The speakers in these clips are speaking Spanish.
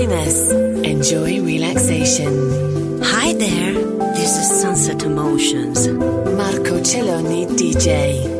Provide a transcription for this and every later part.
happiness. Enjoy relaxation. Hi there. This is Sunset Emotions. Marco Celloni DJ.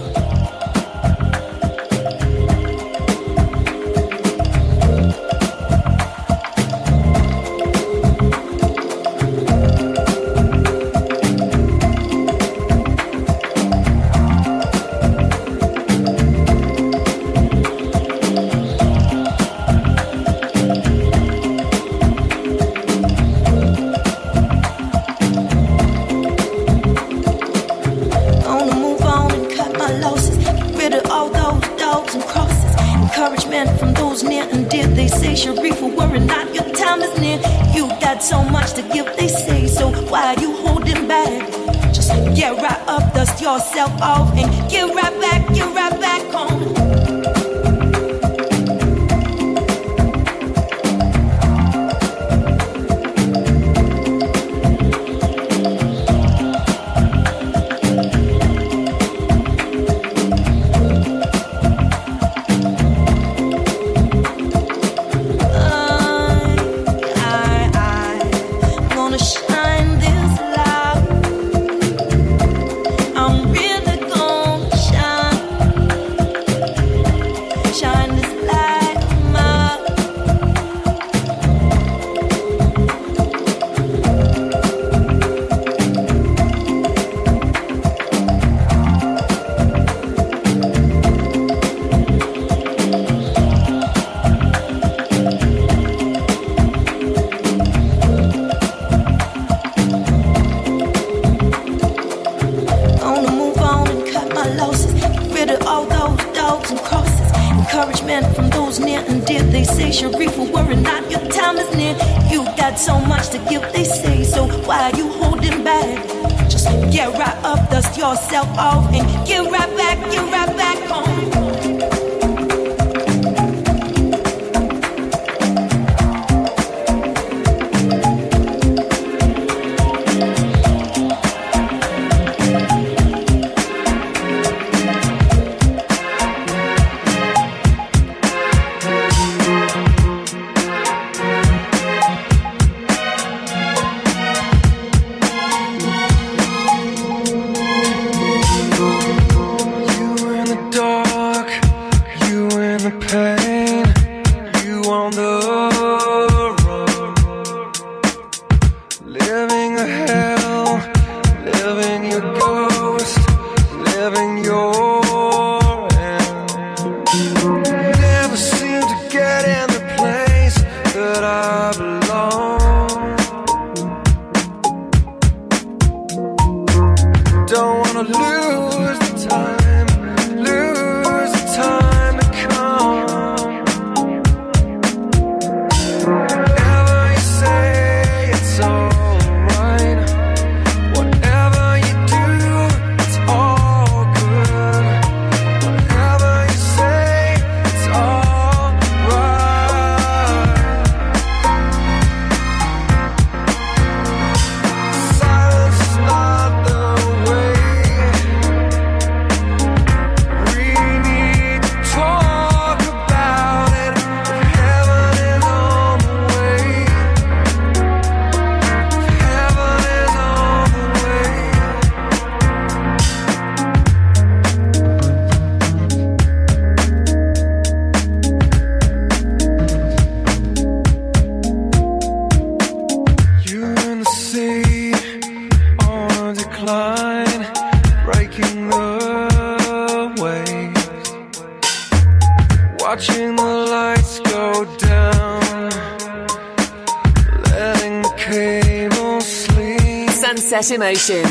Emotions.